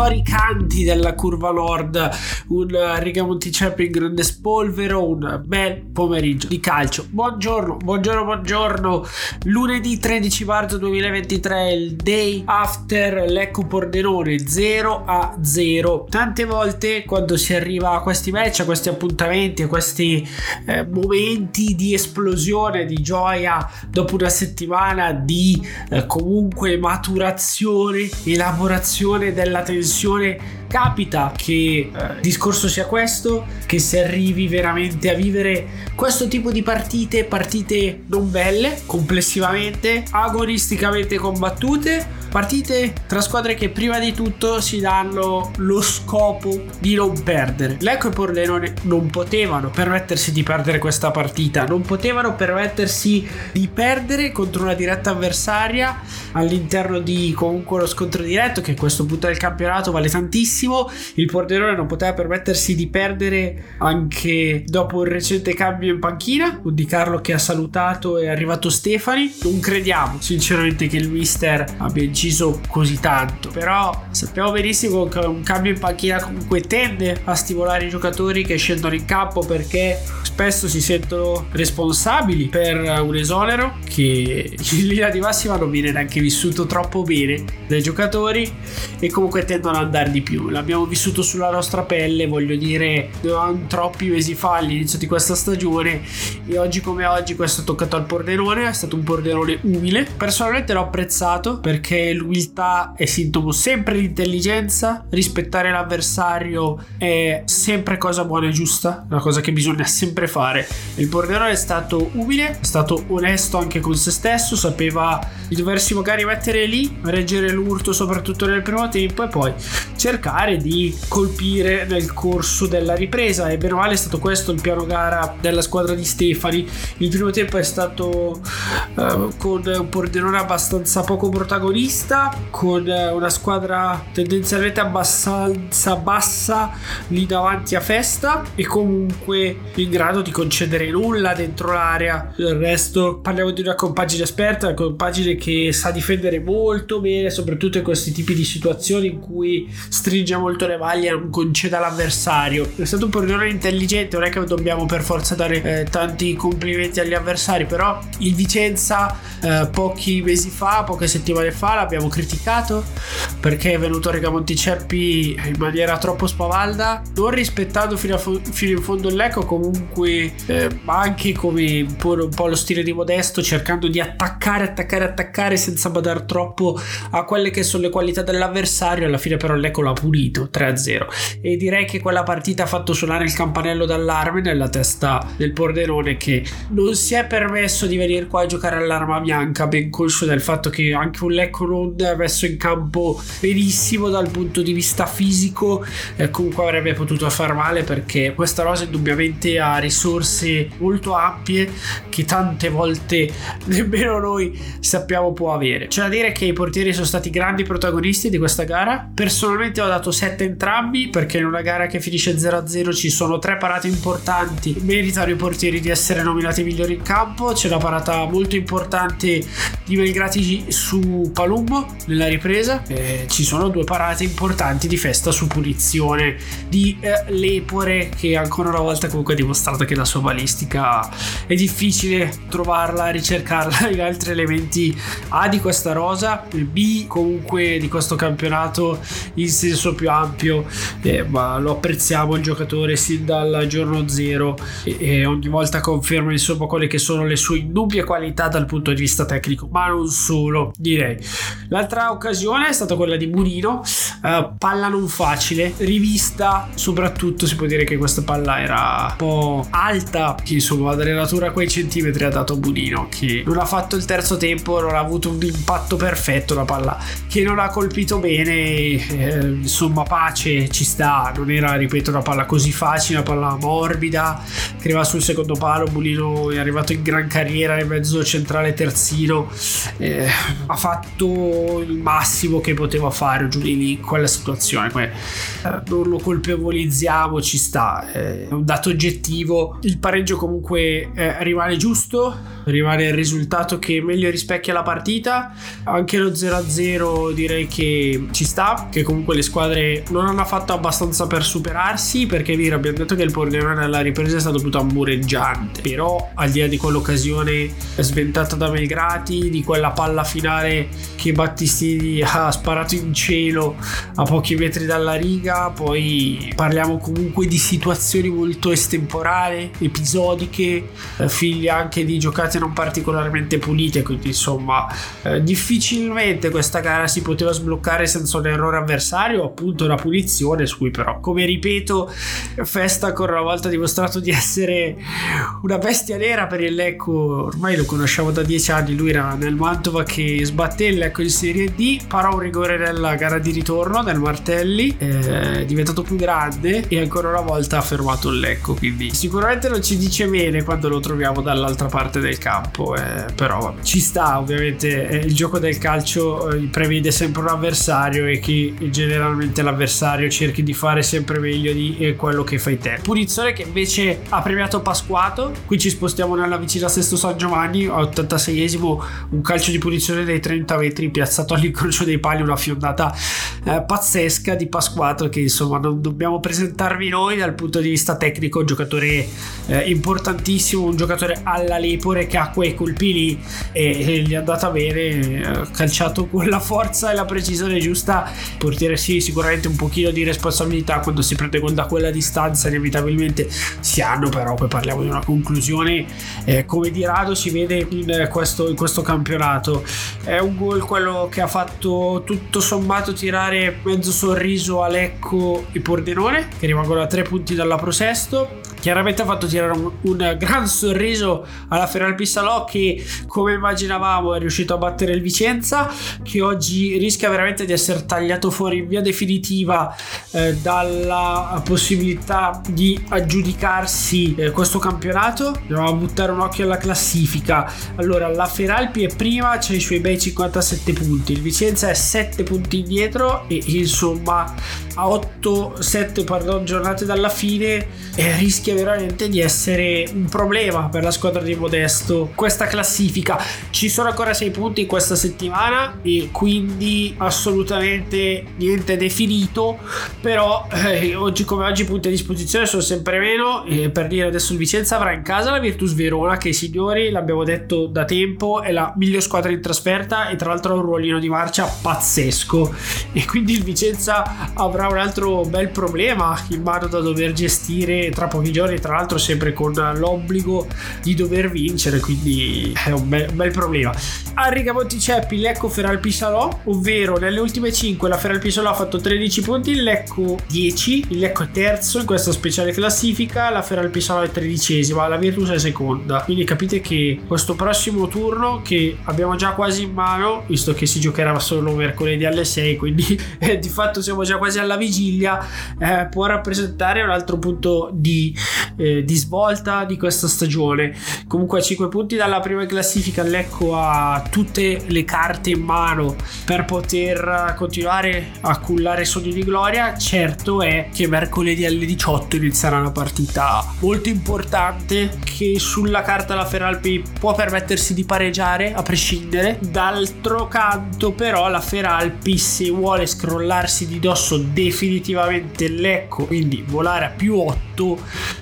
I cori canti della curva nord, un Riga Monticello in grande spolvero, un bel pomeriggio di calcio. Buongiorno, buongiorno, buongiorno. Lunedì 13 marzo 2023, il day after Lecco Pordenone 0 a 0. Tante volte quando si arriva a questi match, a questi appuntamenti, a questi eh, momenti di esplosione, di gioia dopo una settimana di eh, comunque maturazione, elaborazione della tensione dimensione capita che il discorso sia questo, che si arrivi veramente a vivere questo tipo di partite, partite non belle, complessivamente, agonisticamente combattute, partite tra squadre che prima di tutto si danno lo scopo di non perdere. Lecco e Pordenone non potevano permettersi di perdere questa partita, non potevano permettersi di perdere contro una diretta avversaria all'interno di comunque lo scontro diretto che a questo punto del campionato vale tantissimo il Pordenone non poteva permettersi di perdere anche dopo il recente cambio in panchina. Di Carlo che ha salutato è arrivato Stefani. Non crediamo sinceramente che il mister abbia inciso così tanto. Però sappiamo benissimo che un cambio in panchina comunque tende a stimolare i giocatori che scendono in campo perché spesso si sentono responsabili per un esonero che in linea di massima non viene neanche vissuto troppo bene dai giocatori e comunque tendono ad andare di più l'abbiamo vissuto sulla nostra pelle, voglio dire, troppi mesi fa all'inizio di questa stagione e oggi come oggi questo è toccato al Pordenone, è stato un Pordenone umile. Personalmente l'ho apprezzato perché l'umiltà è sintomo sempre di intelligenza, rispettare l'avversario è sempre cosa buona e giusta, una cosa che bisogna sempre fare. Il Pordenone è stato umile, è stato onesto anche con se stesso, sapeva di doversi magari mettere lì, reggere l'urto soprattutto nel primo tempo e poi cercare cercare di colpire nel corso della ripresa. E bene o male è stato questo il piano gara della squadra di Stefani. Il primo tempo è stato uh, con un Pordenone abbastanza poco protagonista con uh, una squadra tendenzialmente abbastanza bassa lì davanti a festa. E comunque in grado di concedere nulla dentro l'area. Del resto parliamo di una compagine esperta una compagine che sa difendere molto bene soprattutto in questi tipi di situazioni in cui stringe stringe molto le maglie non conceda all'avversario. È stato un portiere intelligente, non è che dobbiamo per forza dare eh, tanti complimenti agli avversari, però il Vicenza eh, pochi mesi fa, poche settimane fa l'abbiamo criticato perché è venuto a Regamonticeppi in maniera troppo spavalda, non rispettando fino, fo- fino in fondo il Lecco, comunque eh, anche come un po', un po' lo stile di Modesto, cercando di attaccare, attaccare, attaccare senza badare troppo a quelle che sono le qualità dell'avversario, alla fine però il Lecco l'ha pulito pulito 3-0 e direi che quella partita ha fatto suonare il campanello d'allarme nella testa del Pordenone che non si è permesso di venire qua a giocare all'arma bianca ben conscio del fatto che anche un Lecco non è messo in campo benissimo dal punto di vista fisico eh, comunque avrebbe potuto far male perché questa rosa indubbiamente ha risorse molto ampie che tante volte nemmeno noi sappiamo può avere. C'è da dire che i portieri sono stati grandi protagonisti di questa gara. Personalmente ho dato dato 7 entrambi perché in una gara che finisce 0-0 ci sono tre parate importanti. Meritano i portieri di essere nominati migliori in campo. C'è una parata molto importante di Melgrati su Palumbo nella ripresa. E ci sono due parate importanti di festa su punizione di eh, Lepore che ancora una volta comunque ha dimostrato che la sua balistica è difficile trovarla, ricercarla in altri elementi A di questa rosa, B comunque di questo campionato in senso più ampio, eh, ma lo apprezziamo il giocatore sin dal giorno zero e, e ogni volta conferma insomma quelle che sono le sue indubbie qualità dal punto di vista tecnico, ma non solo direi. L'altra occasione è stata quella di Murino, uh, palla non facile, rivista soprattutto si può dire che questa palla era un po' alta, che insomma l'allenatura quei centimetri ha dato Murino che non ha fatto il terzo tempo, non ha avuto un impatto perfetto la palla che non ha colpito bene, eh, insomma pace ci sta, non era ripeto una palla così facile, una palla morbida. Che arriva sul secondo palo, Mulino è arrivato in gran carriera nel mezzo centrale terzino, eh, ha fatto il massimo che poteva fare giù di lì in quella situazione, eh, non lo colpevolizziamo, ci sta, eh, è un dato oggettivo, il pareggio comunque eh, rimane giusto, rimane il risultato che meglio rispecchia la partita, anche lo 0-0 direi che ci sta, che comunque le squadre non hanno fatto abbastanza per superarsi, perché vi abbiamo detto che il Pordenone nella ripresa è stato più tambureggiante, però al di là di quell'occasione sventata da Melgrati, di quella palla finale che Battistini ha sparato in cielo a pochi metri dalla riga, poi parliamo comunque di situazioni molto estemporanee, episodiche, eh, figlie anche di giocate non particolarmente pulite, quindi insomma eh, difficilmente questa gara si poteva sbloccare senza un errore avversario, appunto una punizione su cui però, come ripeto, Festa ancora una volta ha dimostrato di essere una bestia nera per il Lecco, ormai lo conosciamo da dieci anni, lui era nel Mantova che sbatté il Lecco in Serie D, parò un rigore nella gara di ritorno del Martelli, è diventato più grande e ancora una volta ha fermato il Lecco, quindi sicuramente non ci dice bene quando lo troviamo dall'altra parte del campo, eh, però vabbè. ci sta ovviamente eh, il gioco del calcio eh, prevede sempre un avversario e che generalmente l'avversario cerchi di fare sempre meglio di eh, quello che fai te. Punizione che invece ha premiato Pasquato, qui ci spostiamo nella vicina Sesto San Giovanni, a 86esimo un calcio di punizione dei 30 metri piazzato all'incrocio dei pali, una fiondata eh, pazzesca di Pasquato che insomma non dobbiamo presentarvi noi dal punto di vista tecnico, un giocatore eh, importantissimo, un giocatore alla lepore che ha quei colpi lì e, e gli è andata bene, ha calciato con la forza e la precisione giusta, portiere sì sicuramente un pochino di responsabilità quando si prende gol da quella distanza inevitabilmente si hanno però poi parliamo di una conclusione eh, come di rado si vede in questo, in questo campionato. È un gol quello che ha fatto tutto sommato tirare mezzo sorriso a Lecco e Pordenone che rimangono a tre punti dalla Prosesto chiaramente ha fatto tirare un, un gran sorriso alla Feral Pissalò che come immaginavamo è riuscito a battere il Vicenza che oggi rischia veramente di essere tagliato fuori in via definitiva eh, dalla possibilità di aggiudicarsi eh, questo campionato. Andiamo a buttare un occhio alla classifica. Allora la Feralpi è prima c'è i suoi bei 57 punti. Il Vicenza è 7 punti indietro e insomma a 8-7 pardon, giornate dalla fine eh, rischia veramente di essere un problema per la squadra di Modesto questa classifica. Ci sono ancora 6 punti questa settimana e quindi assolutamente niente definito però eh, oggi come oggi i punti a disposizione sono sempre meno e per dire adesso il Vicenza avrà in casa la Virtus Verona che signori l'abbiamo detto da tempo è la miglior squadra in trasferta e tra l'altro ha un ruolino di marcia pazzesco. E quindi il Vicenza avrà un altro bel problema in mano da dover gestire tra pochi giorni tra l'altro sempre con l'obbligo di dover vincere quindi è un bel, un bel problema. A Riga Monticeppi Lecco Feralpi Salò ovvero nelle ultime 5 la Feralpi Salò ha fatto 13 punti il Lecco 10 il Lecco è terzo in questa speciale classifica la Feralpi Salò è tredicesima la Virtus è seconda. Quindi capite che questo prossimo turno che abbiamo già quasi in mano visto che si giocherà solo mercoledì alle 6 quindi eh, di fatto siamo già quasi alla alla vigilia eh, può rappresentare un altro punto di, eh, di, svolta di questa stagione. Comunque a 5 punti dalla prima classifica Lecco ha tutte le carte in mano per poter continuare a cullare sogni di gloria. Certo è che mercoledì alle 18 inizierà una partita molto importante che sulla carta la Feralpi può permettersi di pareggiare a prescindere. D'altro canto però la Feralpi se vuole scrollarsi di dosso definitivamente Lecco, quindi volare a più 8,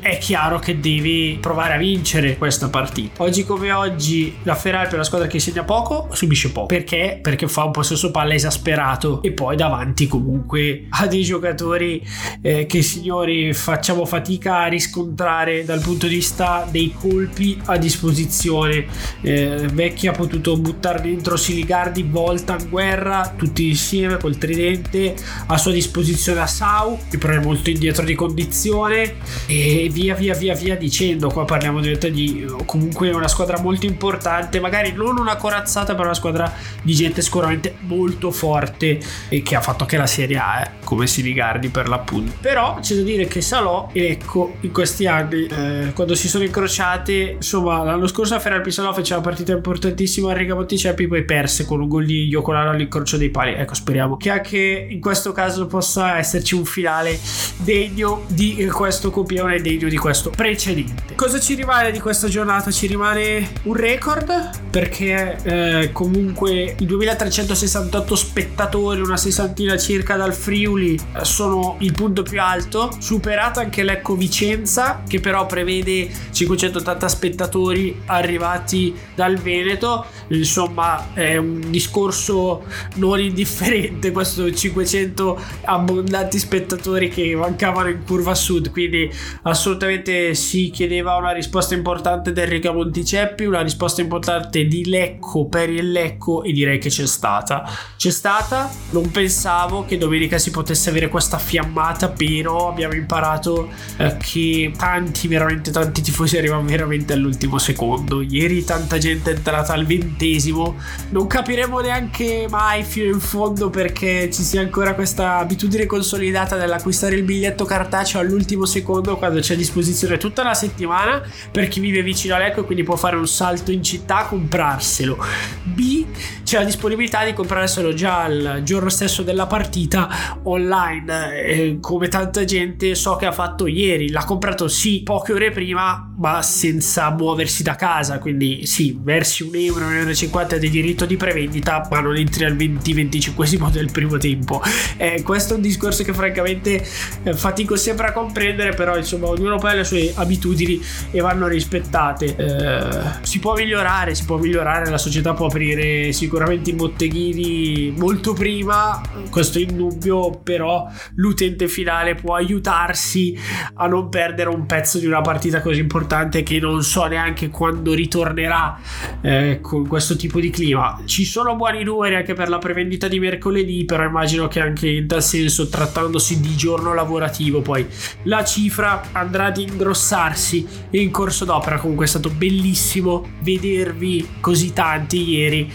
è chiaro che deve provare a vincere questa partita. Oggi come oggi la Ferrari è una squadra che segna poco, subisce poco. Perché? Perché fa un possesso palla esasperato e poi davanti comunque ha dei giocatori eh, che signori facciamo fatica a riscontrare dal punto di vista dei colpi a disposizione. Eh, Vecchi ha potuto buttare dentro Siligardi, Volta, Guerra, tutti insieme col tridente a sua disposizione a Sau, che però è molto indietro di condizione e via via via via dicendo. Qua parliamo di comunque una squadra molto importante, magari non una corazzata, però una squadra di gente sicuramente molto forte e che ha fatto anche la Serie A, eh, come si rigardi per l'appunto. Però c'è da dire che Salò Ecco in questi anni, eh, quando si sono incrociate, insomma, l'anno scorso a Ferrari Salò fece una partita importantissima a Riga Monticeppi, poi perse con un gol di Iocolano all'incrocio dei pali. Ecco, speriamo che anche in questo caso possa esserci un finale degno di questo copione, degno di questo precedente. Cosa ci rimane di questa giornata? Ci rimane un record perché eh, comunque i 2368 spettatori, una sessantina circa dal Friuli, eh, sono il punto più alto, superato anche l'Ecco Vicenza che però prevede 580 spettatori arrivati dal Veneto, insomma è un discorso non indifferente questo 500 abbondanti spettatori che mancavano in curva sud, quindi assolutamente si chiedeva una risposta importante da Enrico Monticeppi, una risposta importante di Lecco per il Lecco e direi che c'è stata. C'è stata, non pensavo che domenica si potesse avere questa fiammata, però abbiamo imparato eh, che tanti, veramente tanti tifosi arrivano veramente all'ultimo secondo. Ieri tanta gente è entrata al ventesimo, non capiremo neanche mai fino in fondo perché ci sia ancora questa abitudine consolidata dell'acquistare il biglietto cartaceo all'ultimo secondo quando c'è a disposizione tutta la settimana per chi vive vicino a Lecco e quindi può fare un salto in città a comprarselo. B c'è la disponibilità di comprarselo già il giorno stesso della partita online. Eh, come tanta gente so che ha fatto ieri l'ha comprato sì poche ore prima ma senza muoversi da casa. Quindi sì versi un euro un euro 50 di diritto di prevendita ma non entri al 20-25 del primo tempo. Eh, questo è un discorso che francamente eh, fatico sempre a comprendere però insomma ognuno poi ha le sue abitudini e vanno rispettate. Eh, si può migliorare si può migliorare la società può aprire sicuramente i botteghini molto prima questo è indubbio però l'utente finale può aiutarsi a non perdere un pezzo di una partita così importante che non so neanche quando ritornerà eh, con questo tipo di clima. Ci sono buoni numeri anche per la prevendita di mercoledì però immagino che anche in tal senso trattandosi di giorno lavorativo poi la cifra andrà ad ingrossarsi in corso d'opera. Comunque è stato bellissimo vedervi così tanti ieri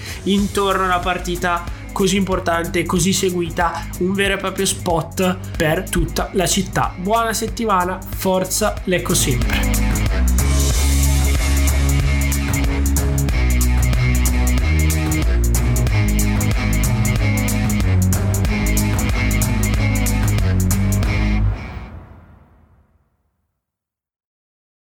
intorno a una partita così importante, così seguita, un vero e proprio spot per tutta la città. Buona settimana, forza Lecco sempre.